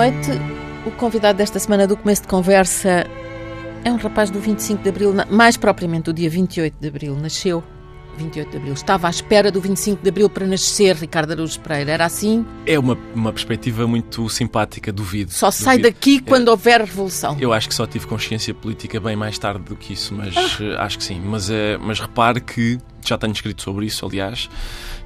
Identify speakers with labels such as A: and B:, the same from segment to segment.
A: Noite. O convidado desta semana do começo de conversa é um rapaz do 25 de Abril, mais propriamente do dia 28 de Abril. Nasceu 28 de Abril. Estava à espera do 25 de Abril para nascer Ricardo Araújo Pereira. Era assim?
B: É uma, uma perspectiva muito simpática, duvido.
A: Só sai
B: duvido.
A: daqui quando é, houver revolução.
B: Eu acho que só tive consciência política bem mais tarde do que isso, mas ah. acho que sim. Mas, é, mas repare que, já tenho escrito sobre isso, aliás,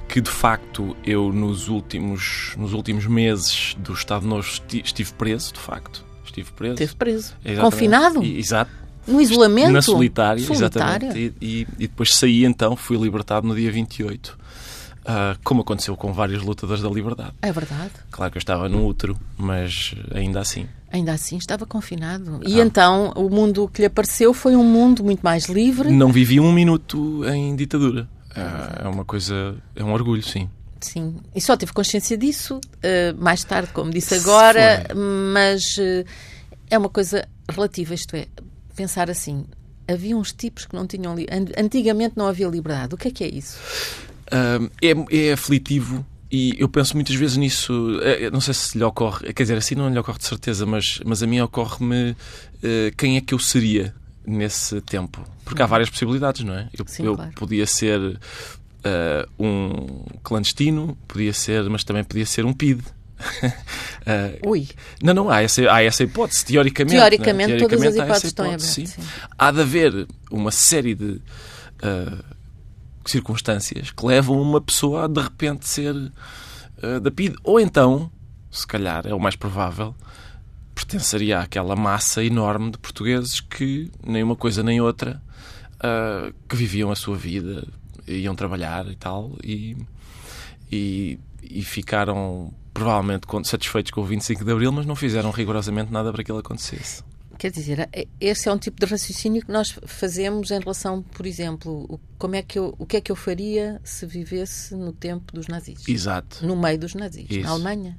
B: que de facto eu nos últimos, nos últimos meses do Estado Novo estive preso, de facto. Estive preso.
A: Esteve preso. Exatamente. Confinado?
B: E, exato.
A: No isolamento?
B: Na solitária, solitária. exatamente. E, e, e, depois saí então, fui libertado no dia 28. Uh, ah, como aconteceu com vários lutadores da liberdade.
A: É verdade.
B: Claro que eu estava no útero, mas ainda assim.
A: Ainda assim estava confinado. E ah. então o mundo que lhe apareceu foi um mundo muito mais livre.
B: Não vivi um minuto em ditadura. Uh, é uma coisa, é um orgulho, sim.
A: Sim, e só tive consciência disso uh, mais tarde, como disse agora, mas é uma coisa relativa, isto é, pensar assim: havia uns tipos que não tinham. Antigamente não havia liberdade. O que é que é isso?
B: Uh, é, é aflitivo e eu penso muitas vezes nisso. É, não sei se lhe ocorre, quer dizer, assim não lhe ocorre de certeza, mas, mas a mim ocorre-me uh, quem é que eu seria nesse tempo. Porque há várias possibilidades, não é? Eu,
A: Sim,
B: eu
A: claro.
B: podia ser uh, um clandestino, podia ser, mas também podia ser um PID.
A: uh, Ui.
B: Não, não, há essa, há essa hipótese, teoricamente.
A: Teoricamente,
B: é?
A: teoricamente todas as hipóteses estão abertas. Sim. Sim.
B: Há de haver uma série de uh, circunstâncias que levam uma pessoa a de repente ser uh, da PID. Ou então, se calhar é o mais provável, pertenceria àquela massa enorme de portugueses que nem uma coisa nem outra uh, que viviam a sua vida, iam trabalhar e tal, e, e, e ficaram provavelmente satisfeitos com o 25 de Abril, mas não fizeram rigorosamente nada para que ele acontecesse.
A: Quer dizer, é, esse é um tipo de raciocínio que nós fazemos em relação, por exemplo, como é que eu, o que é que eu faria se vivesse no tempo dos nazis?
B: Exato.
A: No meio dos nazis,
B: isso.
A: na Alemanha.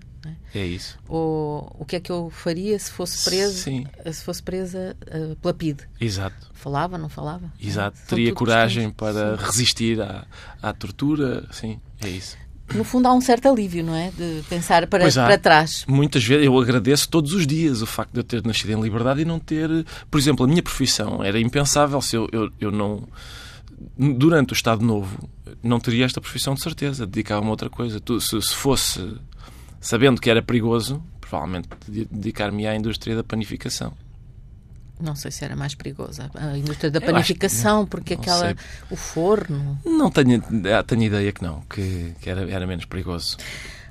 B: É? é? isso.
A: Ou o que é que eu faria se fosse presa,
B: Sim.
A: se fosse presa uh, pela PID?
B: Exato.
A: Falava, não falava?
B: Exato. Teria coragem para sim. resistir à, à tortura? Sim, é isso
A: no fundo há um certo alívio, não é? De pensar para, para trás.
B: Muitas vezes eu agradeço todos os dias o facto de eu ter nascido em liberdade e não ter. Por exemplo, a minha profissão era impensável se eu, eu, eu não. Durante o Estado Novo, não teria esta profissão de certeza, dedicava-me a outra coisa. Se, se fosse sabendo que era perigoso, provavelmente dedicar-me à indústria da panificação
A: não sei se era mais perigosa a indústria da panificação, que, porque aquela sei. o forno.
B: Não tenho, ah, tenho ideia que não, que, que era, era menos perigoso.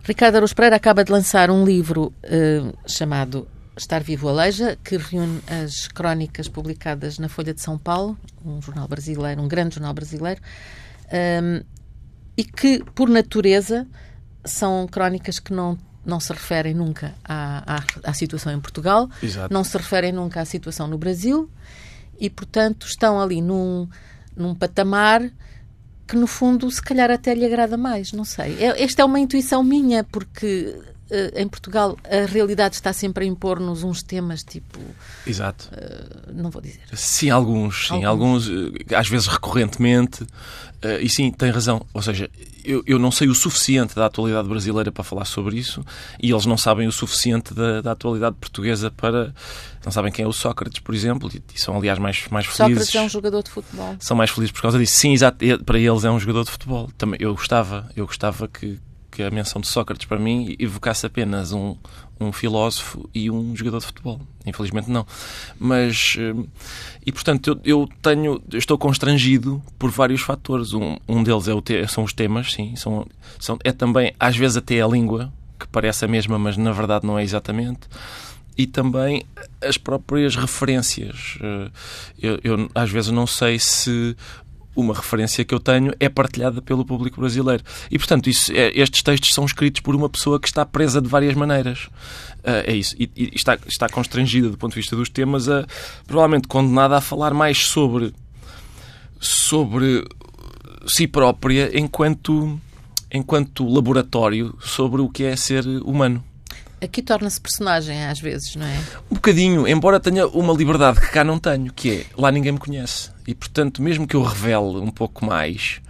A: Ricardo Aruz Pereira acaba de lançar um livro uh, chamado Estar Vivo Aleja, que reúne as crónicas publicadas na Folha de São Paulo, um jornal brasileiro, um grande jornal brasileiro, ehm, e que, por natureza, são crónicas que não não se referem nunca à, à, à situação em Portugal,
B: Exato.
A: não se referem nunca à situação no Brasil e, portanto, estão ali num, num patamar que, no fundo, se calhar até lhe agrada mais, não sei. É, esta é uma intuição minha, porque em Portugal a realidade está sempre a impor-nos uns temas tipo.
B: Exato.
A: Uh, não vou dizer.
B: Sim, alguns, sim, alguns, alguns eh, às vezes recorrentemente. Uh, e sim, tem razão. Ou seja, eu, eu não sei o suficiente da atualidade brasileira para falar sobre isso e eles não sabem o suficiente da, da atualidade portuguesa para. Não sabem quem é o Sócrates, por exemplo, e, e são, aliás, mais, mais felizes.
A: Sócrates é um jogador de futebol.
B: São mais felizes por causa disso. Sim, exato. Para eles é um jogador de futebol. Também, eu gostava, eu gostava que, que a menção de Sócrates para mim evocasse apenas um, um filósofo e um jogador de futebol. Infelizmente não. Mas eh, e portanto eu, eu tenho, eu estou constrangido por vários fatores. Um, um deles é o te, são os temas, sim, são, são é também às vezes até a língua que parece a mesma, mas na verdade não é exatamente. E também as próprias referências. Eh, eu, eu às vezes não sei se uma referência que eu tenho é partilhada pelo público brasileiro. E, portanto, isso, é, estes textos são escritos por uma pessoa que está presa de várias maneiras. Uh, é isso. E, e, está, está constrangida do ponto de vista dos temas, a, provavelmente condenada a falar mais sobre, sobre si própria enquanto, enquanto laboratório sobre o que é ser humano.
A: Aqui torna-se personagem às vezes, não é?
B: Um bocadinho, embora tenha uma liberdade que cá não tenho, que é lá ninguém me conhece. E portanto, mesmo que eu revele um pouco mais,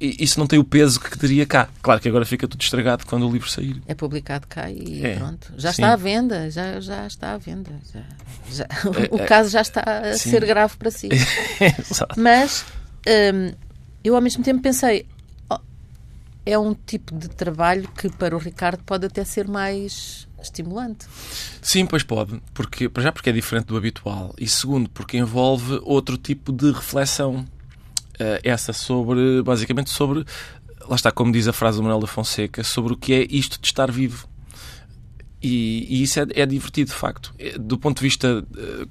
B: isso não tem o peso que teria cá. Claro que agora fica tudo estragado quando o livro sair.
A: É publicado cá e
B: É,
A: pronto. Já
B: sim.
A: está à venda, já, já está à venda. Já, já-
B: É,
A: o
B: é,
A: caso já está a
B: sim.
A: ser grave para si. Mas hum, eu ao mesmo tempo pensei, oh, é um tipo de trabalho que para o Ricardo pode até ser mais estimulante.
B: Sim, pois pode. Porque, para já porque é diferente do habitual. E segundo, porque envolve outro tipo de reflexão. Eh, essa sobre, basicamente sobre, lá está, como diz a frase do Manuel da Fonseca, sobre o que é isto de estar vivo. E, e isso é, é divertido, de facto. Eh, Do ponto de vista eh,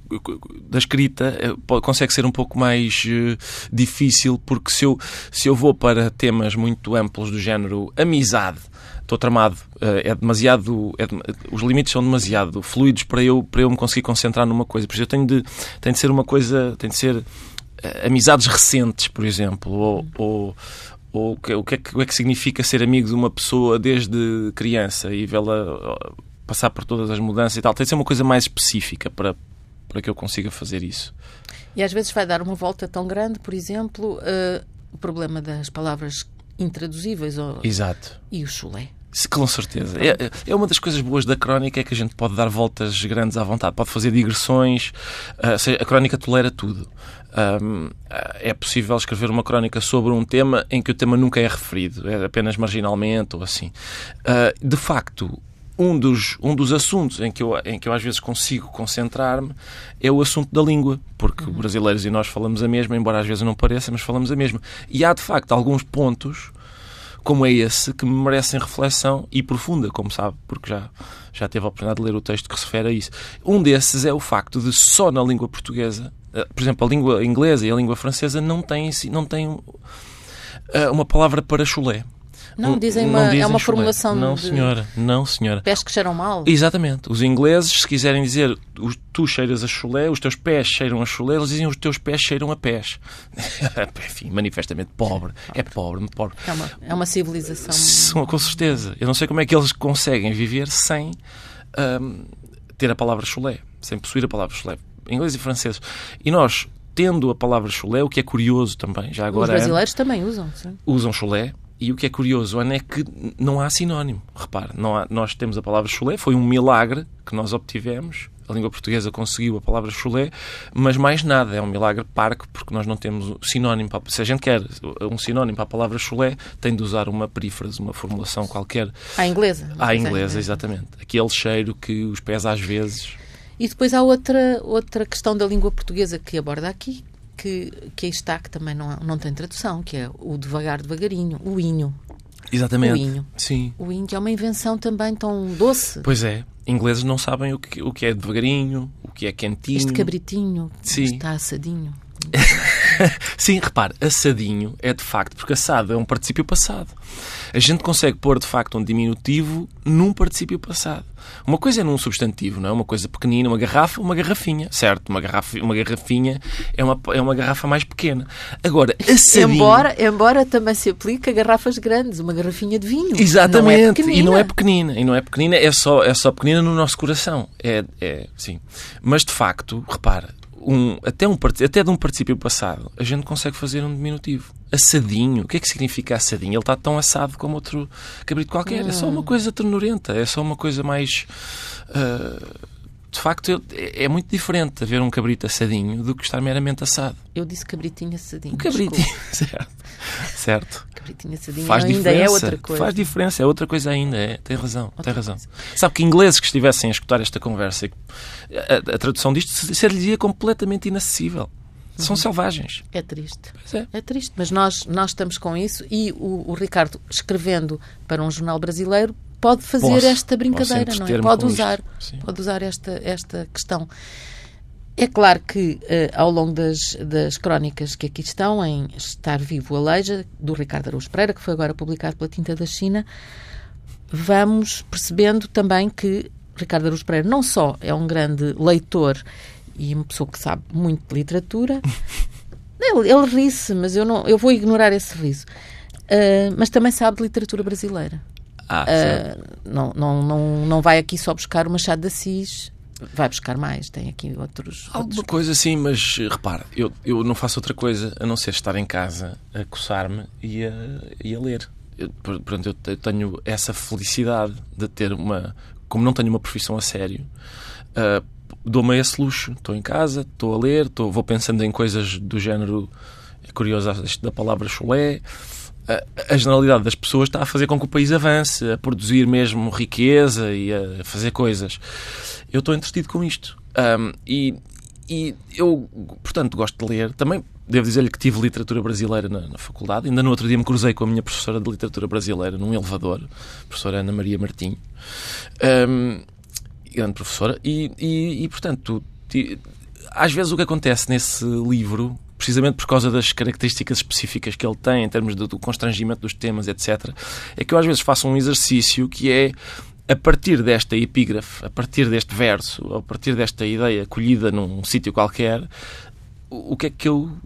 B: da escrita, pode- consegue ser um pouco mais eh, difícil, porque se eu, se eu vou para temas muito amplos do género amizade, estou tramado, eh, é demasiado. é os limites são demasiado fluidos para eu, para eu me conseguir concentrar numa coisa. Por isso eu tenho de, tem de ser uma coisa. tem de ser eh, amizades recentes, por exemplo, ou. ou ou o que, é que, o que é que significa ser amigo de uma pessoa desde criança e vê-la passar por todas as mudanças e tal. Tem de ser uma coisa mais específica para, para que eu consiga fazer isso.
A: E às vezes vai dar uma volta tão grande, por exemplo, eh, o problema das palavras intraduzíveis ou,
B: Exato.
A: e o chulé.
B: Com certeza. É, é uma das coisas boas da crónica é que a gente pode dar voltas grandes à vontade, pode fazer digressões. seja, a crónica tolera tudo. É possível escrever uma crónica sobre um tema em que o tema nunca é referido, é apenas marginalmente ou assim. Ah, de facto, um dos, um dos assuntos em que, eu, em que eu às vezes consigo concentrar-me é o assunto da língua, porque brasileiros e nós falamos a mesma, embora às vezes não pareça, mas falamos a mesma. E há de facto alguns pontos como é esse que me merecem reflexão e profunda, como sabe, porque já, já teve a oportunidade de ler o texto que se refere a isso. Um desses é o facto de só na língua portuguesa, eh, por exemplo, a língua inglesa e a língua francesa não têm, si- não têm eh, uma palavra para chulé.
A: Não, dizem
B: não
A: uma, é
B: dizem
A: uma
B: chulé.
A: formulação
B: Não,
A: de
B: senhora. Não, senhora.
A: pés que cheiram mal.
B: Exatamente. Os ingleses, se quiserem dizer os- tu cheiras a chulé, os teus pés cheiram a chulé, eles dizem os teus pés cheiram a pés. Enfim, manifestamente pobre. É pobre, muito pobre.
A: É uma, é uma civilização.
B: São, com certeza. Eu não sei como é que eles conseguem viver sem ahm, ter a palavra chulé, sem possuir a palavra chulé. Inglês e francês. E nós, tendo a palavra chulé, o que é curioso também, já
A: Os
B: agora
A: brasileiros também usam. Sim.
B: usam chulé. E o que é curioso, Ana, é que não há sinónimo. Repare, não há- nós temos a palavra chulé, foi um milagre que nós obtivemos. A língua portuguesa conseguiu a palavra chulé, mas mais nada. É um milagre parco, porque nós não temos sinónimo. Para, se a gente quer um sinónimo para a palavra chulé, tem de usar uma perífrase, uma formulação qualquer.
A: À inglesa.
B: À
A: é,
B: inglesa,
A: é.
B: exatamente. Aquele cheiro que os pés às vezes.
A: E depois há outra, outra questão da língua portuguesa que aborda aqui, que, que aí está, que também não, não tem tradução, que é o devagar, devagarinho, o inho.
B: Exatamente.
A: O inho.
B: Sim.
A: O inho que é uma invenção também tão doce.
B: Pois é. Ingleses não sabem o que, o que é devagarinho, o que é quentinho.
A: Este cabritinho
B: Sim.
A: está assadinho.
B: Sim, repare, assadinho é de facto, porque assado é um particípio passado. A gente consegue pôr de facto um diminutivo num particípio passado. Uma coisa é num substantivo, não é? Uma coisa pequenina, uma garrafa, uma garrafinha, certo? Uma, garrafa, uma garrafinha é uma, é uma garrafa mais pequena. Agora, assadinho...
A: Embora, embora também se aplique a garrafas grandes, uma garrafinha de vinho.
B: Exatamente,
A: Não é
B: e não é
A: pequenina.
B: e não é pequenina, é só, é só pequenina no nosso coração. É, é sim. Mas de facto, repara, um, até, um, até de um particípio passado, a gente consegue fazer um diminutivo. Assadinho. O que é que significa assadinho? Ele está tão assado como outro cabrito qualquer. É só uma coisa ternurenta, é só uma coisa mais. ah, de facto, é, é muito diferente haver um cabrito assadinho do que estar meramente assado.
A: Eu disse cabritinho assadinho.
B: Um cabritinho, certo. certo.
A: Cabritinho assadinho
B: Faz
A: ainda
B: diferença.
A: é outra coisa.
B: Faz diferença, é outra coisa ainda. É. Tem razão,
A: Outra
B: tem razão.
A: coisa.
B: Sabe que ingleses que estivessem a escutar esta conversa, e a, a tradução disto ser-lhes completamente inacessível. São selvagens.
A: É triste.
B: É.
A: É triste, mas nós, nós estamos com isso e o, o Ricardo, escrevendo para um jornal brasileiro, pode fazer
B: Posso-
A: esta brincadeira, não é? Pode usar, pode usar esta, esta questão. É claro que eh, ao longo das, das crónicas que aqui estão, em Estar Vivo a Leija, do Ricardo Araújo Pereira, que foi agora publicado pela Tinta da China, vamos percebendo também que Ricardo Araújo Pereira não só é um grande leitor e uma pessoa que sabe muito de literatura, ele, ele ri-se, mas eu, não, eu vou ignorar esse riso, Ah, mas também sabe de literatura brasileira.
B: Ah,
A: Ah, não, não, não, não vai aqui só buscar o Machado de Assis vai buscar mais, tem aqui outros.
B: Alguma
A: outros...
B: coisa assim, mas repara, eu, eu não faço outra coisa a não ser estar em casa a coçar-me e a, e a ler. Eu, pronto, eu tenho essa felicidade de ter uma. Como não tenho uma profissão a sério, uh, dou-me esse luxo. Estou em casa, estou a ler, estou, vou pensando em coisas do género. É curioso da palavra chulé a, generalidade das pessoas está a fazer com que o país avance, a produzir mesmo riqueza e a fazer coisas. Eu estou entretido com isto. Um, e, e eu, portanto, gosto de ler. Também devo dizer-lhe que tive literatura brasileira na, na, faculdade. Ainda no outro dia me cruzei com a minha professora de literatura brasileira num elevador, a professora Ana Maria Martim. Um, grande professora. E, e, e portanto, às vezes o que acontece nesse livro precisamente por causa das características específicas que ele tem em termos do, do constrangimento dos temas, etc., é que eu às vezes faço um exercício que é a partir desta epígrafe, a partir deste verso, a partir desta ideia colhida num sítio qualquer, o, o que é que eu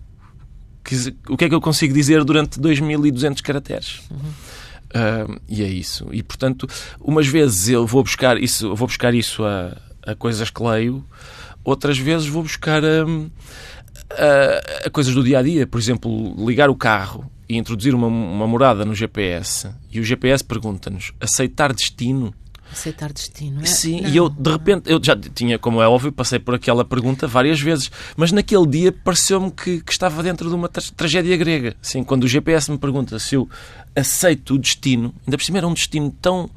B: o que é que eu consigo dizer durante 2.200 caracteres? Uhum. Uh, e é isso. E portanto, umas vezes eu vou buscar isso, vou buscar isso a, a coisas que leio, outras vezes vou buscar a, a, a coisas do dia a dia. Por exemplo, ligar o carro e introduzir uma, uma morada no GPS e o GPS pergunta-nos aceitar destino.
A: Aceitar destino. É?
B: Sim, não, e eu de repente, eu já tinha, como é óbvio, passei por aquela pergunta várias vezes, mas naquele dia pareceu-me que, que, estava dentro de uma tra tragédia grega. Assim, quando o GPS me pergunta se eu aceito o destino, ainda por cima era um destino tão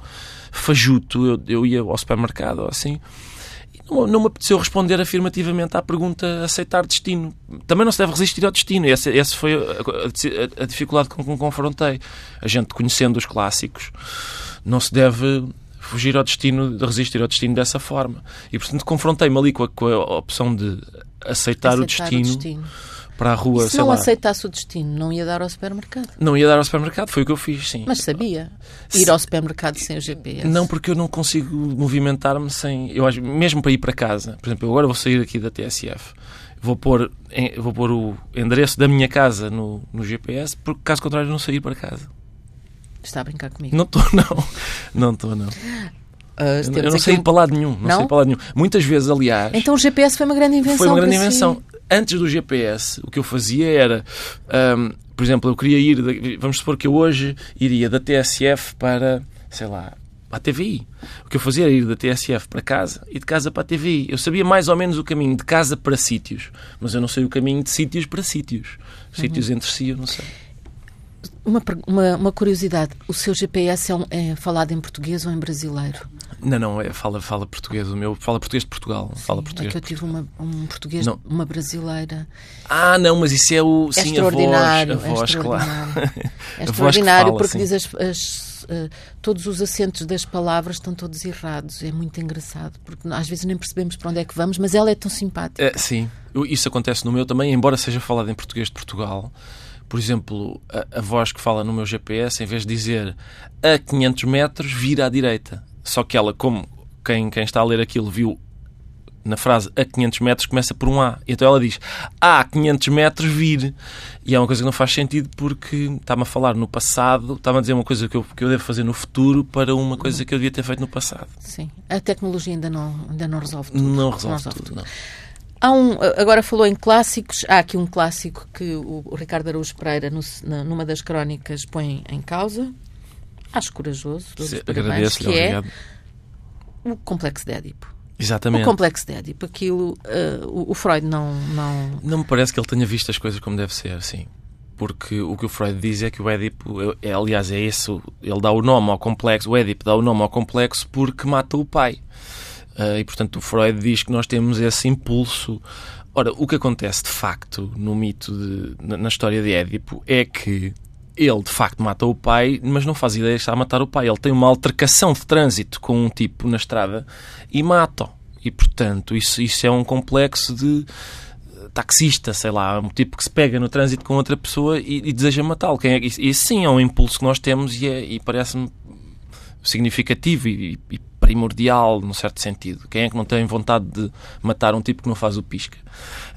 B: fajuto, eu, eu ia ao supermercado assim não, não me apeteceu responder afirmativamente à pergunta aceitar destino. Também não se deve resistir ao destino. Essa, essa foi a, a, a dificuldade com que me confrontei. A gente, conhecendo os clássicos, não se deve fugir ao destino, de resistir ao destino dessa forma. E, portanto, confrontei-me ali com a, com a, opção de aceitar, aceitar o, destino, o destino para a rua.
A: E se não lá. aceitasse o destino, não ia dar ao supermercado?
B: Não ia dar ao supermercado, foi o que eu fiz, sim.
A: Mas sabia ir ao supermercado sem o GPS?
B: Não, porque eu não consigo movimentar-me sem. Eu acho, mesmo para ir para casa, por exemplo, eu agora vou sair aqui da TSF. Vou pôr, vou pôr o endereço da minha casa no, no GPS, porque caso contrário não sair para casa.
A: Está a brincar comigo?
B: Não estou, não. Não estou, não. Uh, eu não saí um... para lado nenhum. Não, não? para lado nenhum. Muitas vezes, aliás.
A: Então o GPS foi uma grande invenção.
B: Foi uma grande invenção. Si antes do GPS, o que eu fazia era, um, por exemplo, eu queria ir, vamos supor que eu hoje iria da TSF para, sei lá, para a TVI. O que eu fazia era ir da TSF para casa e de casa para a TVI. Eu sabia mais ou menos o caminho de casa para sítios, mas eu não sei o caminho de sítios para sítios. Sítios entre si eu não sei.
A: Uma, uma, uma, curiosidade: o seu GPS é, um, é, falado em português ou em brasileiro?
B: Não, não, é, fala, fala português. O meu fala português de Portugal.
A: Sim,
B: fala português
A: é que eu tive uma, um português, não. uma brasileira.
B: Ah, não, mas isso é o.
A: É sim, extraordinário. A voz, a voz
B: é
A: extraordinário. Claro. É extraordinário fala, porque sim. diz as, as uh, todos os acentos das palavras estão todos errados. É muito engraçado, porque às vezes nem percebemos para onde é que vamos, mas ela é tão simpática.
B: É, sim, isso acontece no meu também, embora seja falado em português de Portugal por exemplo, a, a, voz que fala no meu GPS, em vez de dizer a 500 metros, vira à direita. Só que ela, como quem, quem está a ler aquilo viu na frase a 500 metros, começa por um A. E então ela diz a 500 metros, vir. E é uma coisa que não faz sentido porque está-me a falar no passado, está-me a dizer uma coisa que eu, que eu devo fazer no futuro para uma coisa que eu devia ter feito no passado.
A: Sim. A tecnologia ainda não, ainda não resolve tudo.
B: Não resolve, não resolve tudo, tudo. Não.
A: Há um, agora falou em clássicos, há aqui um clássico que o, Ricardo Araújo Pereira, no, numa das crónicas, põe em causa. Acho corajoso.
B: Agradeço-lhe,
A: que é o complexo de Édipo.
B: Exatamente.
A: O complexo de Édipo, aquilo, uh, o, o, Freud não, não...
B: Não me parece que ele tenha visto as coisas como deve ser, sim. Porque o que o Freud diz é que o Édipo, é, aliás, é isso, ele dá o nome ao complexo, o Édipo dá o nome ao complexo porque mata o pai. Uh, e, portanto, o Freud diz que nós temos esse impulso. Ora, o que acontece de facto no mito, de, na, na, história de Édipo, é que ele de facto mata o pai, mas não faz ideia que está a matar o pai. Ele tem uma altercação de trânsito com um tipo na estrada e mata-o. E, portanto, isso, isso é um complexo de taxista, sei lá, um tipo que se pega no trânsito com outra pessoa e, e deseja matá-lo. É, e sim é um impulso que nós temos e, é, e parece-me significativo e, e, primordial, num certo sentido. Quem é que não tem vontade de matar um tipo que não faz o pisca?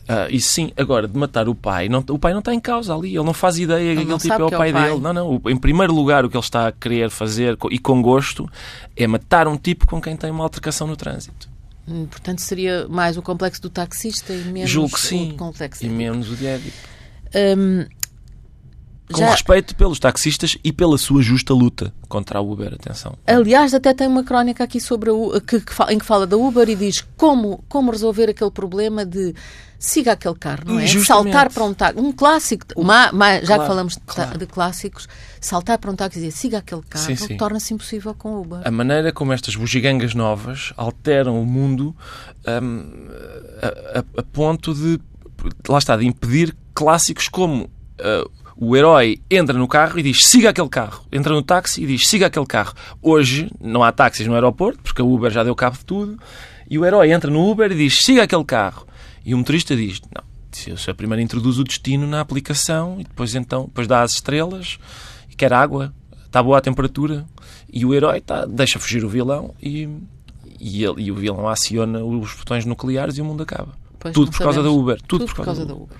B: Uh, e sim, agora, de matar o pai, não, o pai não está em causa ali, ele não faz ideia que aquele tipo é o pai, é o pai dele. Não, não. Em primeiro lugar, o que ele está a querer fazer, e com gosto, é matar um tipo com quem tem uma altercação no trânsito.
A: Hum, Portanto, seria mais o complexo do taxista e menos
B: Julgo que sim.
A: o complexo
B: E menos o de Édipo.
A: Hum,
B: Com
A: já-
B: respeito pelos taxistas e pela sua justa luta contra a Uber, atenção.
A: Aliás, até tem uma crónica aqui sobre a que, que em que fala da Uber e diz como, como resolver aquele problema de siga aquele carro, não é? Saltar para um táxi. Um clássico, uma, uma- já que
B: Claro,
A: falamos de,
B: claro.
A: de clássicos, saltar para um táxi e dizer siga aquele carro torna-se impossível com o Uber.
B: A maneira como estas bugigangas novas alteram o mundo hum, a, a- a ponto de, lá está, de impedir clássicos como uh, o herói entra no carro e diz siga aquele carro. Entra no táxi e diz siga aquele carro. Hoje não há táxis no aeroporto, porque a Uber já deu cabo de tudo, e o herói entra no Uber e diz siga aquele carro. E o motorista diz, não, se eu só primeiro introduz o destino na aplicação e depois então depois dá as estrelas e quer água, está boa a temperatura e o herói tá, deixa fugir o vilão e, e, ele, e o vilão aciona os botões nucleares e o mundo acaba.
A: Pois,
B: tudo por causa da
A: sabemos.
B: Uber. Tudo, por causa,
A: da Uber.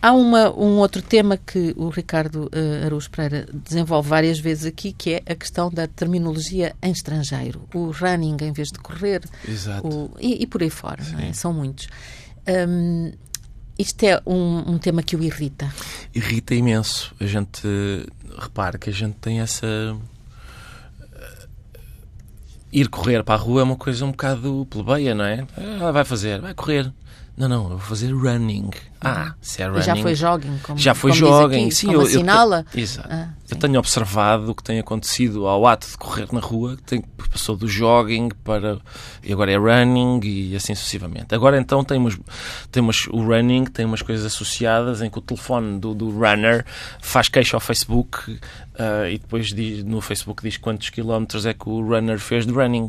A: Há uma, um outro tema que o Ricardo uh, Araújo Pereira desenvolve várias vezes aqui, que é a questão da terminologia em estrangeiro. O running em vez de correr,
B: Exato.
A: o- e, e por aí fora, é? São muitos. Hum, isto é um, um tema que o irrita.
B: Irrita imenso. A gente repara que a gente tem essa. Ir correr para a rua é uma coisa um bocado plebeia, não é? Ah, vai fazer, vai correr. Não, não, eu vou fazer running. Ah, se é running.
A: Já foi jogging, como,
B: Já foi
A: como
B: jogging,
A: aqui,
B: sim.
A: como
B: eu, eu
A: assinala.
B: Exato.
A: Ah,
B: eu tenho observado o que tem acontecido ao ato de correr na rua, que tem, passou do jogging para. e agora é running e assim sucessivamente. Agora então tem umas, tem umas, o running tem umas coisas associadas em que o telefone do, do runner faz queixa ao Facebook ah, e depois diz, no Facebook diz quantos quilómetros é que o runner fez de running.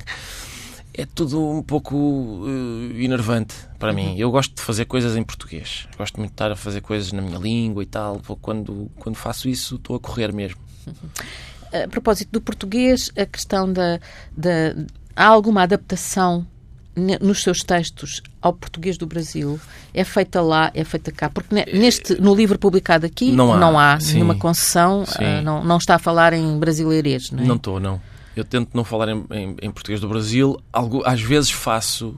B: É tudo um pouco eh, enervante para mim. Eu gosto de fazer coisas em português. Gosto muito de estar a fazer coisas na minha língua e tal. Quando, quando faço isso, estou a correr mesmo.
A: A propósito do português, a questão da, da há alguma adaptação nos seus textos ao português do Brasil? É feita lá, é feita cá? Porque ne- neste, no livro publicado aqui
B: Não há, sim.
A: nenhuma concessão, ah, não, não está a falar em brasileirês, não é?
B: Não estou, não. Eu tento não falar em, em- em português do Brasil. Algo, às vezes faço,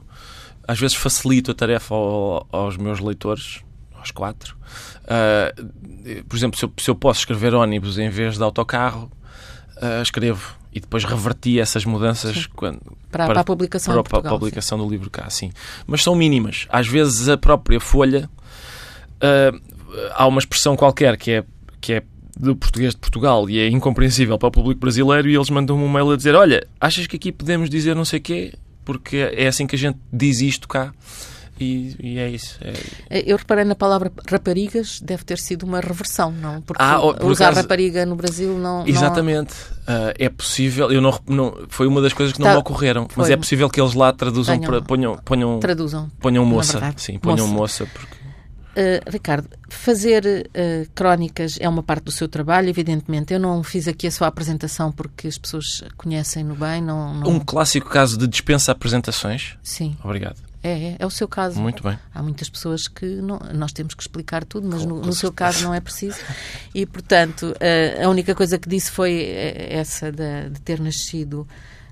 B: às vezes facilito a tarefa ao- aos meus leitores, aos quatro. Ah, por exemplo, se eu, se eu posso escrever ónibus em vez de autocarro, ah, escrevo. E depois reverti essas mudanças quando,
A: Para, para a publicação
B: para
A: Portugal,
B: a publicação do livro cá, sim. Mas são mínimas. Às vezes a própria folha ah, há uma expressão qualquer que é, que é do português de Portugal e é incompreensível para o público brasileiro e eles mandam-me um mail a dizer olha, achas que aqui podemos dizer não sei quê? Porque é assim que a gente diz isto cá. E, e é isso. É-.
A: Eu reparei na palavra raparigas, deve ter sido uma reversão, não? Porque
B: Ah, oh, por
A: usar
B: acaso-
A: rapariga no Brasil não. não-
B: Exatamente. Ah, é possível. Eu não, não- foi uma das coisas que não
A: Tá.
B: me ocorreram. Mas
A: Foi.
B: é possível que eles lá traduzam
A: Tenham-
B: para. Ponham, ponham,
A: Traduzam.
B: ponham moça. Sim, ponham
A: Moça.
B: moça. porque
A: Uh, Ricardo, fazer uh, crónicas é uma parte do seu trabalho, evidentemente. Eu não fiz aqui a sua apresentação porque as pessoas conhecem-no bem. Não, não-
B: Um clássico caso de dispensa apresentações.
A: Sim,
B: Obrigado.
A: é, é, é o seu caso.
B: Muito bem.
A: Há muitas pessoas que não- nós temos que explicar tudo, mas no, no seu caso não é preciso. E, portanto, uh, a única coisa que disse foi essa de, de ter nascido,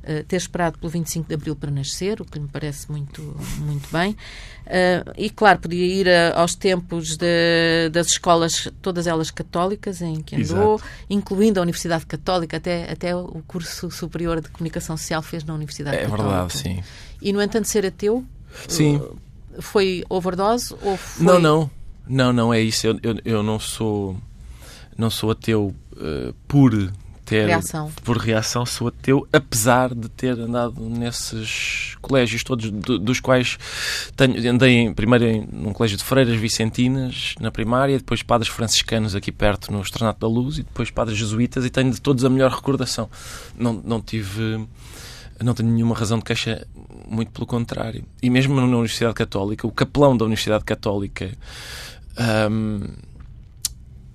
A: uh, ter esperado pelo 25 de Abril para nascer, o que me parece muito, muito bem. Uh, e, claro, podia ir a- aos tempos de- das escolas, todas elas católicas, em que andou,
B: Exato.
A: incluindo a Universidade Católica, até, até o curso superior de comunicação social fez na Universidade
B: É
A: Católica.
B: verdade, sim.
A: E, no entanto, ser ateu
B: Sim.
A: foi overdose ou foi...
B: Não, não. Não, não é isso. Eu, eu, eu não sou não sou ateu eh, por ter
A: Reação.
B: por reação, sou ateu apesar de ter andado nesses colégios todos do- dos quais tenho, andei em- primeiro em, num colégio de freiras vicentinas na primária, depois padres franciscanos aqui perto no Estrenato da Luz e depois padres jesuítas e tenho de todos a melhor recordação. Não, não tive não tenho nenhuma razão de queixa, muito pelo contrário. E mesmo na Universidade Católica, o capelão da Universidade Católica, ahm,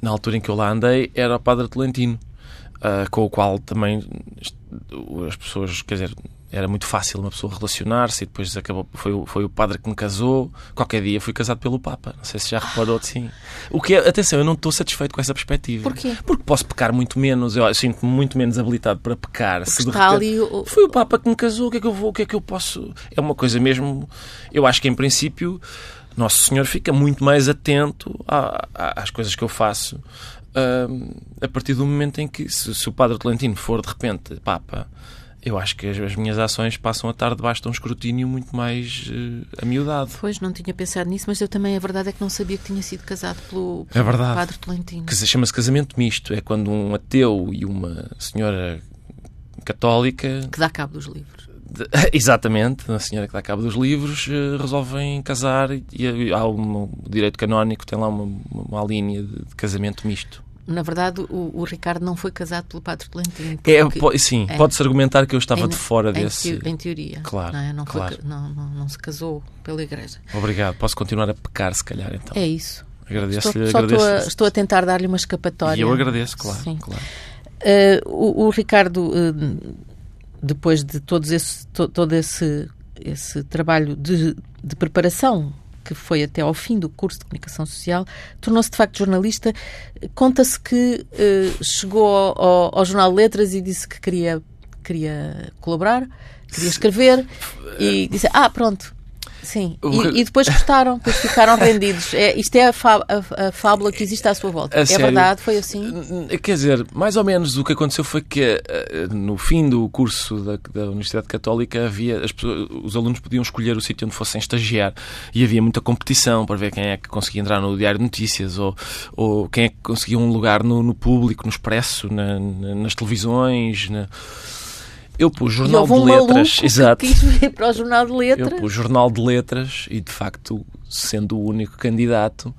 B: na altura em que eu lá andei, era o Padre Tolentino, ah, com o qual também as pessoas, quer dizer, era muito fácil uma pessoa relacionar-se e depois acabou, foi, o- foi o padre que me casou. Qualquer dia fui casado pelo Papa. Não sei se já reparou, sim. O que é, atenção, eu não estou satisfeito com essa perspectiva.
A: Porquê?
B: Porque posso pecar muito menos, eu sinto-me muito menos habilitado para pecar. se repente-
A: ali o-
B: Foi o Papa que me casou, o que é que eu vou, o que é que eu posso. É uma coisa mesmo. Eu acho que em princípio Nosso Senhor fica muito mais atento às coisas que eu faço. A partir do momento em que, se, se o Padre Tolentino for de repente Papa, eu acho que as, as minhas ações passam a estar debaixo de um escrutínio muito mais eh, amiudado.
A: Pois, não tinha pensado nisso, mas eu também, a verdade é que não sabia que tinha sido casado pelo,
B: É verdade.
A: Padre Tolentino.
B: que se chama-se casamento misto. É quando um ateu e uma senhora católica,
A: Que dá cabo dos livros.
B: de- exatamente, a senhora que dá cabo dos livros, eh, resolvem casar e, e há um, o direito canónico tem lá uma, uma linha de, de casamento misto.
A: Na verdade, o, o Ricardo não foi casado pelo Padre Tolentino.
B: É, sim,
A: é.
B: pode-se argumentar que eu estava de fora
A: em
B: desse.
A: teo- Em teoria.
B: Claro,
A: Não, é? não, foi
B: claro.
A: ca- não, não, não se casou pela Igreja.
B: Obrigado, posso continuar a pecar se calhar então.
A: É isso.
B: Agradeço-lhe,
A: Estou, só estou a,
B: agradeço.
A: estou a tentar dar-lhe uma escapatória.
B: E eu agradeço, claro.
A: Sim.
B: claro.
A: Eh, o, o Ricardo, eh, depois de todos esse, to- todo esse, esse trabalho de, de preparação que foi até ao fim do curso de comunicação social, tornou-se de facto jornalista. Conta-se que eh, chegou ao, ao- Jornal de Letras e disse que queria, queria colaborar, queria escrever e disse: Ah, pronto. Sim, e, e depois gostaram, depois ficaram rendidos. É, isto é a, fá- a- a fábula que existe à sua volta.
B: A
A: é
B: sério?
A: verdade, foi assim.
B: Quer dizer, mais ou menos o que aconteceu foi que eh, no fim do curso da, da Universidade Católica havia pessoas- os alunos podiam escolher o sítio onde fossem estagiar e havia muita competição para ver quem é que conseguia entrar no Diário de Notícias ou, ou quem é que conseguia um lugar no, no público, no Expresso, na- na- nas televisões. na- Eu pus Jornal de
A: um
B: Letras, exato.
A: quis vir para o Jornal de
B: Eu
A: Letras.
B: pus Jornal de Letras e, de facto, sendo o único candidato,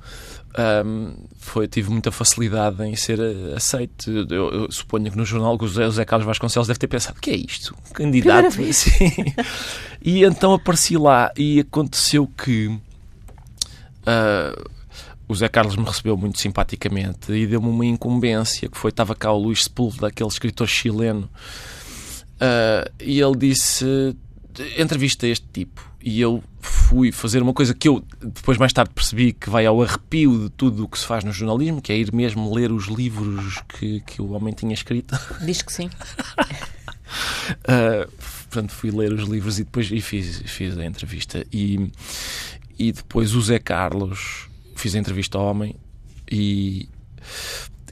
B: hum, foi, tive muita facilidade em ser aceito. Eu, eu suponho que no jornal o José, Carlos Vasconcelos deve ter pensado: o que é isto? Um candidato? E então apareci lá e aconteceu que. ah, o Zé Carlos me recebeu muito simpaticamente e deu-me uma incumbência que foi, estava cá o Luís Sepúlveda, aquele escritor chileno, ah, e ele disse entrevista este tipo e eu fui fazer uma coisa que eu depois mais tarde percebi que vai ao arrepio de tudo o que se faz no jornalismo, que é ir mesmo ler os livros que, que o homem tinha escrito.
A: Diz que sim.
B: Uh, portanto, fui ler os livros e depois e fiz, fiz a entrevista. E, e depois o Zé Carlos, fiz a entrevista ao homem e,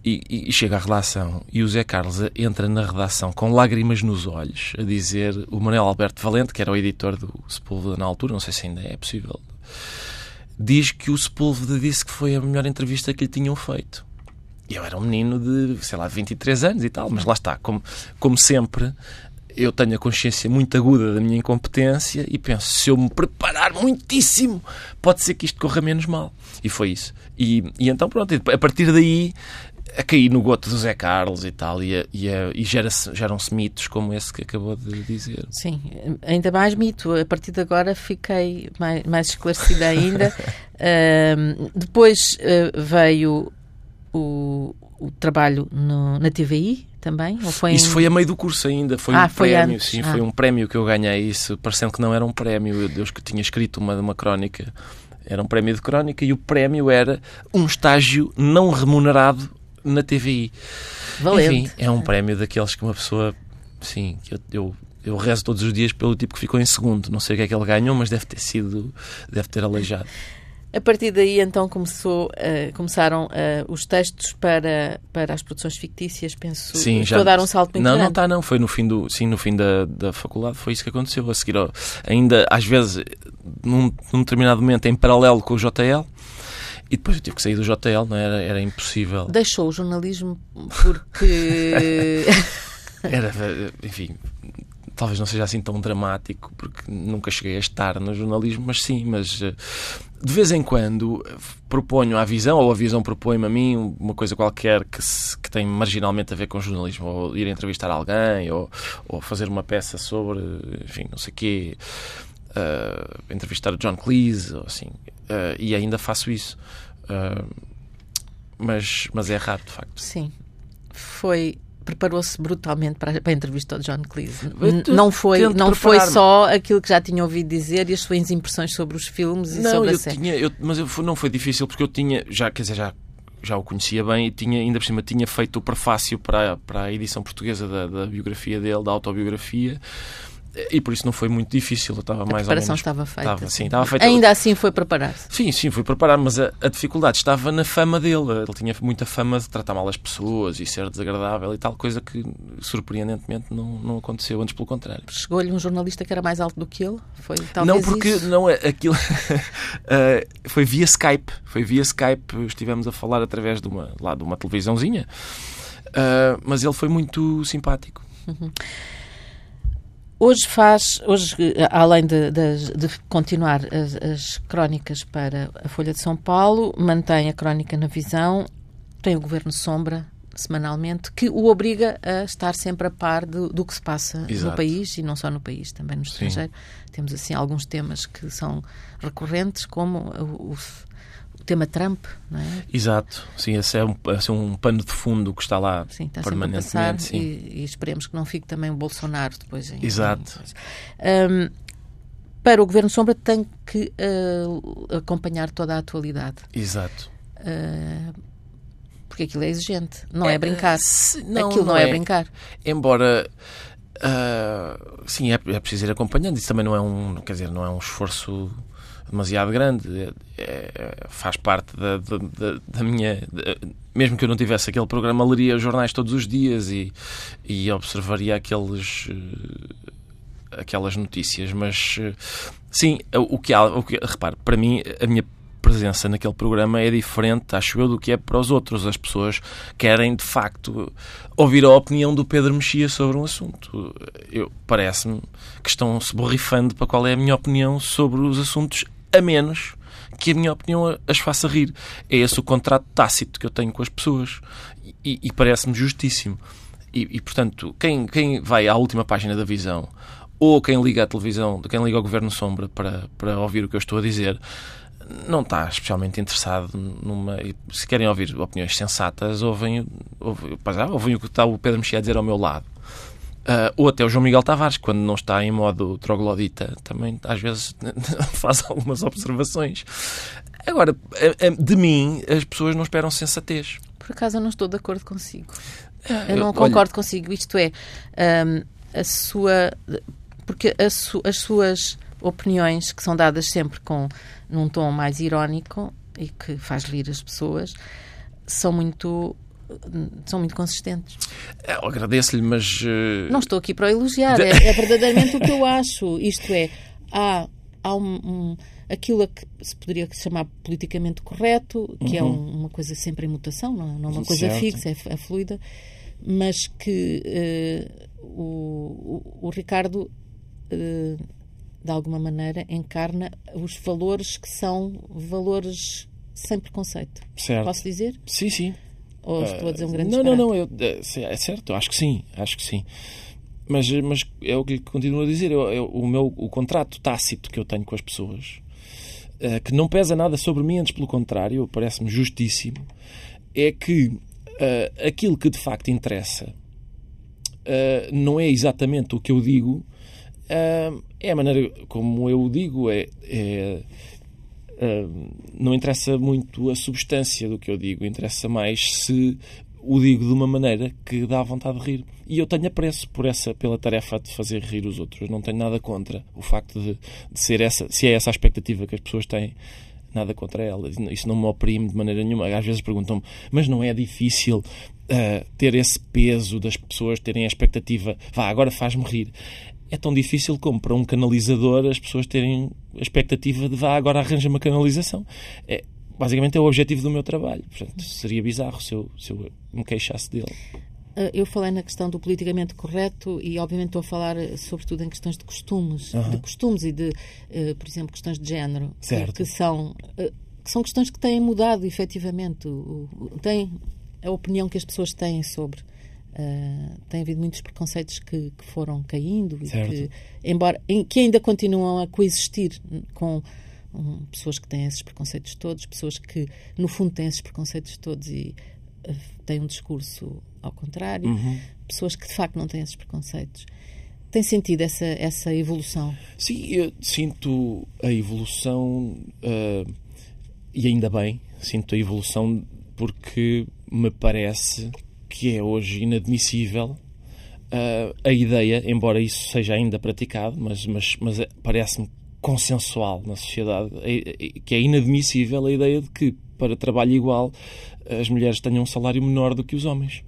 B: e, e chega à redação. E o Zé Carlos entra na redação com lágrimas nos olhos a dizer: o Manuel Alberto Valente, que era o editor do Sepúlveda na altura, não sei se ainda é possível, diz que o Sepúlveda disse que foi a melhor entrevista que lhe tinham feito. Eu era um menino de, sei lá, de 23 anos e tal, mas lá está, como, como sempre, eu tenho a consciência muito aguda da minha incompetência e penso, se eu me preparar muitíssimo, pode ser que isto corra menos mal. E foi isso. E, e então, pronto, a partir daí, a cair no goto do Zé Carlos e tal, e, a- e, a- e geram-se mitos como esse que acabou de dizer.
A: Sim, ainda mais mito. A partir de agora fiquei mais, mais esclarecida ainda. Depois ah, veio o, o trabalho no- na TVI também? Foi
B: Isso
A: em-
B: foi a meio do curso ainda, foi
A: Ah,
B: um
A: foi
B: prémio,
A: antes.
B: sim,
A: Ah.
B: foi um prémio que eu ganhei, isso parecendo que não era um prémio, eu Deus que tinha escrito uma, uma crónica, era um prémio de crónica e o prémio era um estágio não remunerado na TVI.
A: Valente.
B: Enfim, é um prémio daqueles que uma pessoa, sim, que eu, eu, eu rezo todos os dias pelo tipo que ficou em segundo, não sei o que é que ele ganhou, mas deve ter sido, deve ter aleijado.
A: A partir daí, então, começou, ah, começaram ah, os textos para, para as produções fictícias, penso.
B: Sim,
A: Estou a dar um salto muito
B: Não, não
A: grande.
B: está, não. Foi no fim do, sim, no fim da, da faculdade, foi isso que aconteceu. A seguir, ainda às vezes, num, num determinado momento, em paralelo com o JL, e depois eu tive que sair do JL, não é? era, era impossível.
A: Deixou o jornalismo porque.
B: Era, enfim, talvez não seja assim tão dramático, porque nunca cheguei a estar no jornalismo, mas sim, mas eh, de vez em quando proponho à visão, ou a visão propõe-me a mim uma coisa qualquer que, se- que tem marginalmente a ver com jornalismo, ou ir entrevistar alguém, ou, ou fazer uma peça sobre, enfim, não sei o quê, eh, entrevistar o John Cleese, ou assim, eh, e ainda faço isso. Eh, mas, mas é raro, de facto.
A: Sim. Foi preparou-se brutalmente para, a entrevista ao John Cleese. Não foi, não foi só aquilo que já tinha ouvido dizer e as suas impressões sobre os filmes e
B: não,
A: sobre
B: eu
A: a série.
B: Tinha, eu, mas eu, não foi difícil porque eu tinha, já, quer dizer, já já o conhecia bem e tinha, ainda por cima tinha feito o prefácio para, a, para a edição portuguesa da, da biografia dele, da autobiografia e por isso não foi muito difícil. Eu estava
A: a
B: mais
A: ou menos.
B: estava
A: feita.
B: Estava, sim, estava feita.
A: Ainda assim foi preparar-se.
B: Sim, sim, foi preparar, mas a, a, dificuldade estava na fama dele. Ele tinha muita fama de tratar mal as pessoas e ser desagradável e tal, coisa que surpreendentemente não, não aconteceu, antes pelo contrário.
A: Chegou-lhe um jornalista que era mais alto do que ele? Foi talvez
B: Não, porque
A: isso?
B: não é aquilo. uh, foi via Skype. Foi via Skype. Estivemos a falar através de uma, lá, de uma televisãozinha. Uh, mas ele foi muito simpático.
A: Uhum. Hoje faz, hoje, além de, de, de continuar as, as, crónicas para a Folha de São Paulo, mantém a crónica na visão, tem o Governo Sombra semanalmente, que o obriga a estar sempre a par do, do que se passa
B: Exato.
A: no país e não só no país, também no estrangeiro. Sim. Temos assim alguns temas que são recorrentes, como o, o tema Trump, não é?
B: Exato, sim, esse é um, esse é um pano de fundo que está lá
A: sim, está
B: permanentemente.
A: Passar,
B: sim.
A: E, e, esperemos que não fique também o Bolsonaro depois em.
B: Exato.
A: Em, um, para o Governo Sombra tem que uh, acompanhar toda a atualidade.
B: Exato.
A: Uh, porque aquilo é exigente, não é, é brincar.
B: Se, não,
A: aquilo não,
B: não
A: é,
B: é,
A: brincar.
B: Embora uh, sim, é, é preciso ir acompanhando. Isso também não é um, quer dizer, não é um esforço demasiado grande. É, é, faz parte da, da, da minha. mesmo que eu não tivesse aquele programa, leria jornais todos os dias e, e observaria aqueles. aquelas notícias. Mas sim, o que há. O que, repare, para mim, a minha presença naquele programa é diferente, acho eu, do que é para os outros. As pessoas querem, de facto, ouvir a opinião do Pedro Mexia sobre um assunto. Parece-me que estão se borrifando para qual é a minha opinião sobre os assuntos, a menos que a minha opinião as faça rir. É esse o contrato tácito que eu tenho com as pessoas. E, e parece-me justíssimo. E, e, portanto, quem, quem vai à última página da visão ou quem liga à televisão, quem liga ao Governo Sombra para, para ouvir o que eu estou a dizer, não está especialmente interessado numa. Se querem ouvir opiniões sensatas, ouvem, ouvem, ouvem o que está o Pedro Mexia a dizer ao meu lado. Uh, ou até o João Miguel Tavares, quando não está em modo troglodita, também às vezes faz algumas observações. Agora, de mim, as pessoas não esperam sensatez.
A: Por acaso eu não estou de acordo consigo. Eu não eu, concordo olha... consigo. Isto é, um, a sua. Porque su, as suas opiniões, que são dadas sempre com num tom mais irónico e que faz rir as pessoas, são muito são muito consistentes.
B: Eu agradeço-lhe, mas. Uh...
A: Não estou aqui para o elogiar, é, é, verdadeiramente o que eu acho. Isto é, há, há um, um, aquilo que se poderia chamar politicamente correto, que é uhum. é um, uma coisa sempre em mutação, não, não é uma coisa certo. fixa, é, é, fluida, mas que uh, o, o, o, Ricardo. Uh, de alguma maneira, encarna os valores que são valores sem preconceito.
B: Certo.
A: Posso dizer?
B: Sim, sim.
A: Ou estou a dizer um grande
B: Não, não, não. Eu, é, é certo, acho que sim. Acho que sim. Mas, mas é o que continuo a dizer. Eu, eu, o meu o contrato tácito que eu tenho com as pessoas, uh, que não pesa nada sobre mim, antes pelo contrário, parece-me justíssimo, é que uh, aquilo que de facto interessa uh, não é exatamente o que eu digo, é a maneira como eu digo, é, é não interessa muito a substância do que eu digo, interessa mais se o digo de uma maneira que dá vontade de rir. E eu tenho apreço por essa, pela tarefa de fazer rir os outros. Não tenho nada contra o facto de, de ser essa, se é essa a expectativa que as pessoas têm, nada contra elas. Isso não me oprime de maneira nenhuma. Às vezes perguntam-me, mas não é difícil uh, ter esse peso das pessoas terem a expectativa, vá, agora faz-me rir é tão difícil como para um canalizador as pessoas terem a expectativa de vá, agora arranja uma canalização. É, basicamente é o objetivo do meu trabalho. Portanto, seria bizarro se eu, se eu me queixasse dele.
A: Ah, eu falei na questão do politicamente correto e, obviamente, estou a falar eh, sobretudo em questões de costumes, uhum. de costumes e de, uh, por exemplo, questões de género,
B: certo.
A: que são que são questões que têm mudado, efetivamente, o, o, têm a opinião que as pessoas têm sobre. Uh, tem havido muitos preconceitos que, que foram caindo e que, embora, em, que ainda continuam a coexistir com um, pessoas que têm esses preconceitos todos, pessoas que, no fundo, têm esses preconceitos todos e uh, têm um discurso ao contrário,
B: Uhum.
A: pessoas que de facto não têm esses preconceitos. Tem sentido essa, essa evolução?
B: Sim, eu sinto a evolução uh, e ainda bem, sinto a evolução porque me parece que é hoje inadmissível uh, a ideia, embora isso seja ainda praticado, mas, mas, mas parece-me consensual na sociedade, que é inadmissível a ideia de que para trabalho igual as mulheres tenham um salário menor do que os homens.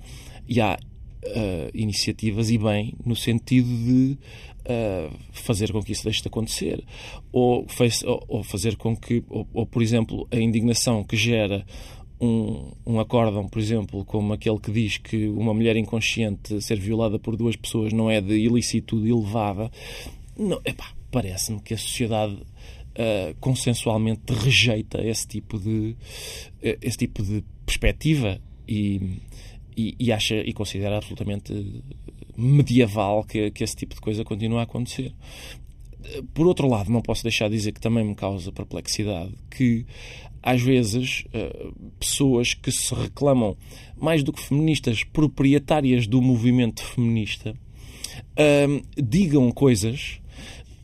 B: E há uh, iniciativas, e bem, no sentido de uh, fazer com que isso deixe de acontecer. Ou, faz, ou, ou fazer com que, ou, ou, por exemplo, a indignação que gera um, um acórdão, por exemplo, como aquele que diz que uma mulher inconsciente ser violada por duas pessoas não é de ilicitude elevada, não, epá, parece-me que a sociedade uh, consensualmente rejeita esse tipo de, uh, esse tipo de perspectiva e, e, e, acha e considera absolutamente medieval que, que esse tipo de coisa continua a acontecer. Por outro lado, não posso deixar de dizer que também me causa perplexidade que às vezes uh, pessoas que se reclamam mais do que feministas proprietárias do movimento feminista uh, digam coisas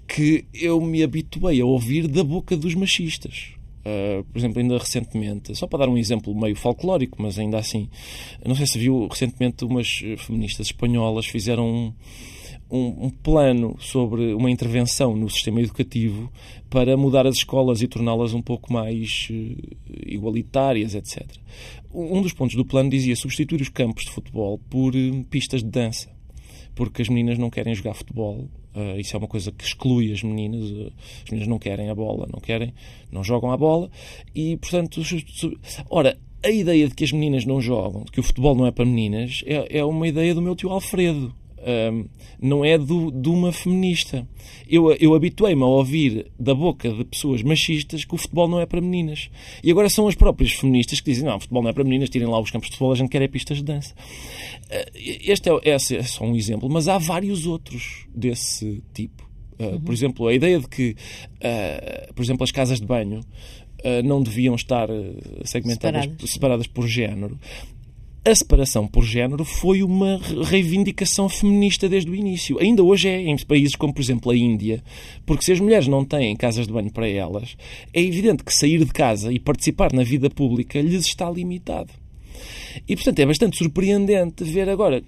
B: que eu me habituei a ouvir da boca dos machistas. Uh, por exemplo, ainda recentemente, só para dar um exemplo meio folclórico, mas ainda assim, não sei se viu, recentemente umas feministas espanholas fizeram um, um, um, plano sobre uma intervenção no sistema educativo para mudar as escolas e torná-las um pouco mais uh, igualitárias, etc. Um dos pontos do plano dizia substituir os campos de futebol por uh, pistas de dança, porque as meninas não querem jogar futebol Uh, isso é uma coisa que exclui as meninas. Uh, as meninas não querem a bola, não querem, não jogam a bola. E, portanto, ora, a ideia de que as meninas não jogam, de que o futebol não é para meninas, é, é uma ideia do meu tio Alfredo. Um, não é do, de uma feminista. Eu, eu habituei-me a ouvir da boca de pessoas machistas que o futebol não é para meninas. E agora são as próprias feministas que dizem: não, o futebol não é para meninas, tirem lá os campos de futebol, a gente quer é pistas de dança. Uh, este é, esse é só um exemplo, mas há vários outros desse tipo. Uh, uhum. Por exemplo, a ideia de que, uh, por exemplo, as casas de banho não deviam estar segmentadas, separadas. separadas por género a separação por género foi uma reivindicação feminista desde o início. Ainda hoje é em países como, por exemplo, a Índia, porque se as mulheres não têm casas de banho para elas, é evidente que sair de casa e participar na vida pública lhes está limitado. E, portanto, é bastante surpreendente ver agora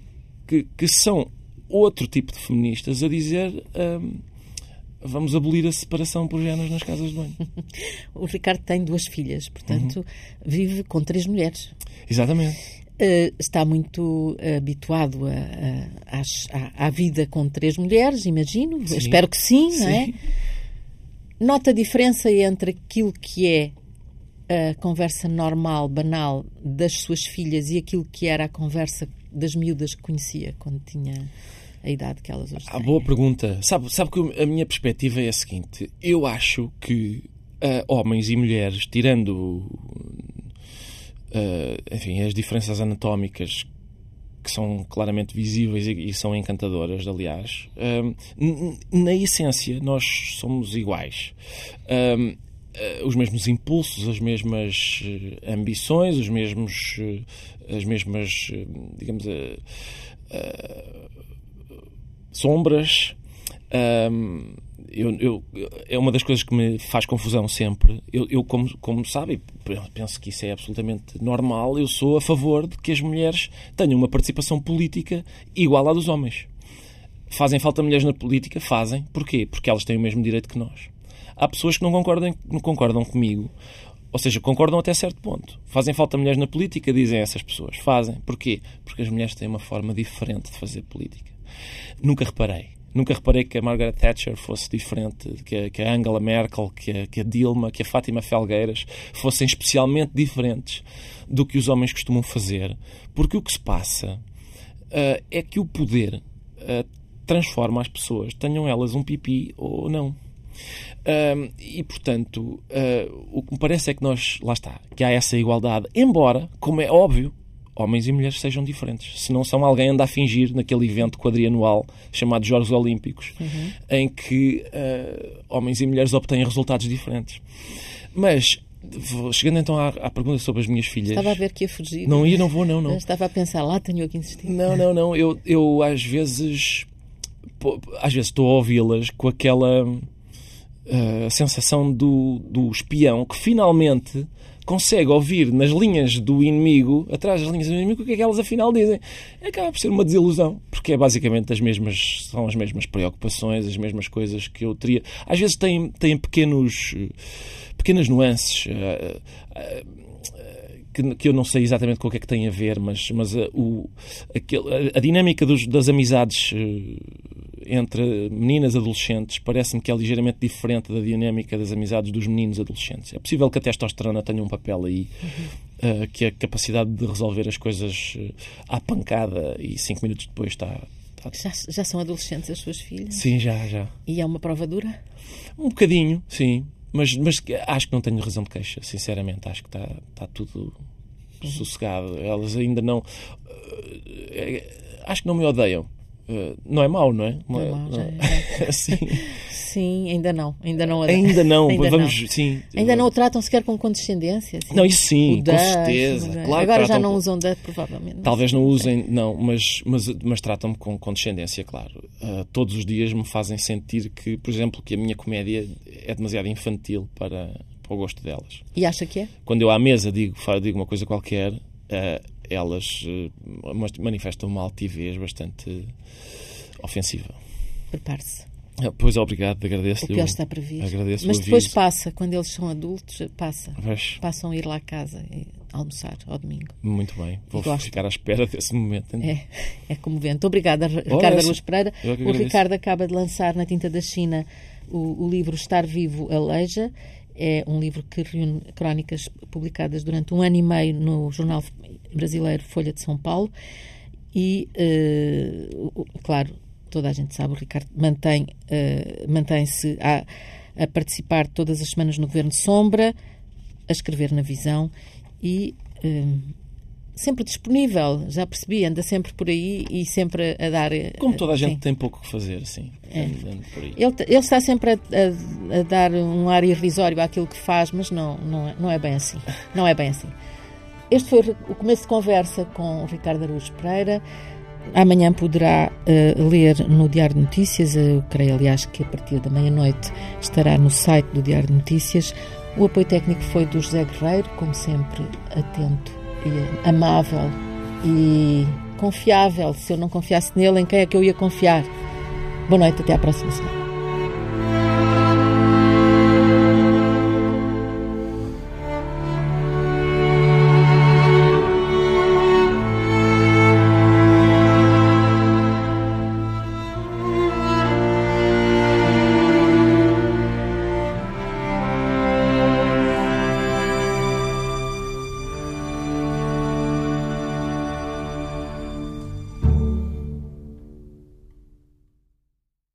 B: que, que são outro tipo de feministas a dizer. Hum, vamos abolir a separação por géneros nas casas de banho.
A: o Ricardo tem duas filhas, portanto, uhum. vive com três mulheres.
B: Exatamente.
A: Uh, está muito habituado a, a, a, à vida com três mulheres, imagino. Sim. Espero que sim, sim, não é? Nota a diferença entre aquilo que é a conversa normal, banal das suas filhas e aquilo que era a conversa das miúdas que conhecia quando tinha a idade que elas hoje têm?
B: Ah, boa pergunta. Sabe, sabe que a minha perspectiva é a seguinte: eu acho que uh, homens e mulheres, tirando enfim, as diferenças anatómicas que são claramente visíveis e, são encantadoras, aliás, uh, na essência nós somos iguais. Uh, os mesmos impulsos, as mesmas ambições, os mesmos, as mesmas, digamos, sombras. Um, eu, eu, é uma das coisas que me faz confusão sempre. Eu, eu como, como sabe, penso que isso é absolutamente normal, eu sou a favor de que as mulheres tenham uma participação política igual à dos homens. Fazem falta mulheres na política? Fazem. Porquê? Porque elas têm o mesmo direito que nós. Há pessoas que não concordam, não concordam comigo, ou seja, concordam até certo ponto. Fazem falta mulheres na política? Dizem essas pessoas. Fazem. Porquê? Porque as mulheres têm uma forma diferente de fazer política. Nunca reparei Nunca reparei que a Margaret Thatcher fosse diferente, que a, que a Angela Merkel, que a, que a, Dilma, que a Fátima Felgueiras fossem especialmente diferentes do que os homens costumam fazer. Porque o que se passa uh, é que o poder uh, transforma as pessoas, tenham elas um pipi ou não. Uh, e, portanto, o que me parece é que nós, lá está, que há essa igualdade, embora, como é óbvio, homens e mulheres sejam diferentes. Se não são alguém anda a fingir naquele evento quadrianual chamado Jogos Olímpicos, uhum. em que uh, homens e mulheres obtêm resultados diferentes. Mas chegando então à, à, pergunta sobre as minhas filhas.
A: Estava a ver que ia fugir.
B: Não ia, não vou, não, não.
A: Estava a pensar, lá tenho que insistir.
B: Não, não, não. Eu, eu às vezes. Às vezes estou a ouvi-las com aquela uh, sensação do, do espião que finalmente consegue ouvir nas linhas do inimigo, atrás das linhas do inimigo, o que é que elas afinal dizem. Acaba por ser uma desilusão, porque é basicamente as mesmas, são as mesmas preocupações, as mesmas coisas que eu teria. Às vezes têm, têm pequenos, pequenas nuances. Uh, uh, que, que, eu não sei exatamente com o que é que tem a ver, mas, mas a, o, aquele, a, a dinâmica dos, das amizades entre meninas adolescentes parece-me que é ligeiramente diferente da dinâmica das amizades dos meninos adolescentes. É possível que a testosterona tenha um papel aí, uhum. uh, que a capacidade de resolver as coisas à pancada e cinco minutos depois está. está...
A: Já, já são adolescentes as suas filhas?
B: Sim, já, já.
A: E é uma prova dura?
B: Um bocadinho, sim. Mas, mas acho que não tenho razão de queixa, sinceramente. Acho que está, está tudo uhum. sossegado. Elas ainda não. Uh, acho que não me odeiam Uh, não é mau, não é?
A: Não é, mau, é. sim. sim, ainda não. Ainda não.
B: Ainda não. ainda Vamos, não. Sim.
A: Ainda não o tratam sequer com condescendência.
B: Assim. Não, isso sim, com certeza. Claro
A: Agora já não com... usam DUT, provavelmente.
B: Talvez não usem, não, mas, mas, mas tratam-me com condescendência, claro. Uh, todos os dias me fazem sentir que, por exemplo, que a minha comédia é demasiado infantil para, para o gosto delas.
A: E acha que é?
B: Quando eu à mesa digo, digo uma coisa qualquer, uh, elas uh, manifestam uma altivez bastante ofensiva.
A: Prepare-se.
B: Ah, pois obrigado, agradeço-lhe.
A: O pior está para vir.
B: Agradeço
A: Mas depois passa, quando eles são adultos, passa. Vejo. Passam a ir lá a casa e almoçar ao domingo.
B: Muito bem, vou ficar à espera desse momento.
A: Então. É, é comovente. Obrigada, Ricardo Aruz Pereira. O Ricardo acaba de lançar na Tinta da China o, o livro Estar Vivo Aleija é um livro que reúne crónicas publicadas durante um ano e meio no jornal brasileiro Folha de São Paulo. E, uh, claro, toda a gente sabe, o Ricardo mantém, uh, mantém-se a, a, participar todas as semanas no Governo Sombra, a escrever na Visão e uh, sempre disponível, já percebi, anda sempre por aí e sempre a dar.
B: Como toda a gente sim. tem pouco que fazer, sim.
A: É. Ele, ele, está sempre a, a, a, dar um ar irrisório àquilo que faz, mas não, não, é, não é bem assim. Não é bem assim. Este foi o começo de conversa com o Ricardo Araújo Pereira. Amanhã poderá uh, ler no Diário de Notícias, eu creio, aliás, que a partir da meia-noite estará no site do Diário de Notícias. O apoio técnico foi do José Guerreiro, como sempre, atento amável e confiável. Se eu não confiasse nele, em quem é que eu ia confiar? Boa noite, até à próxima semana.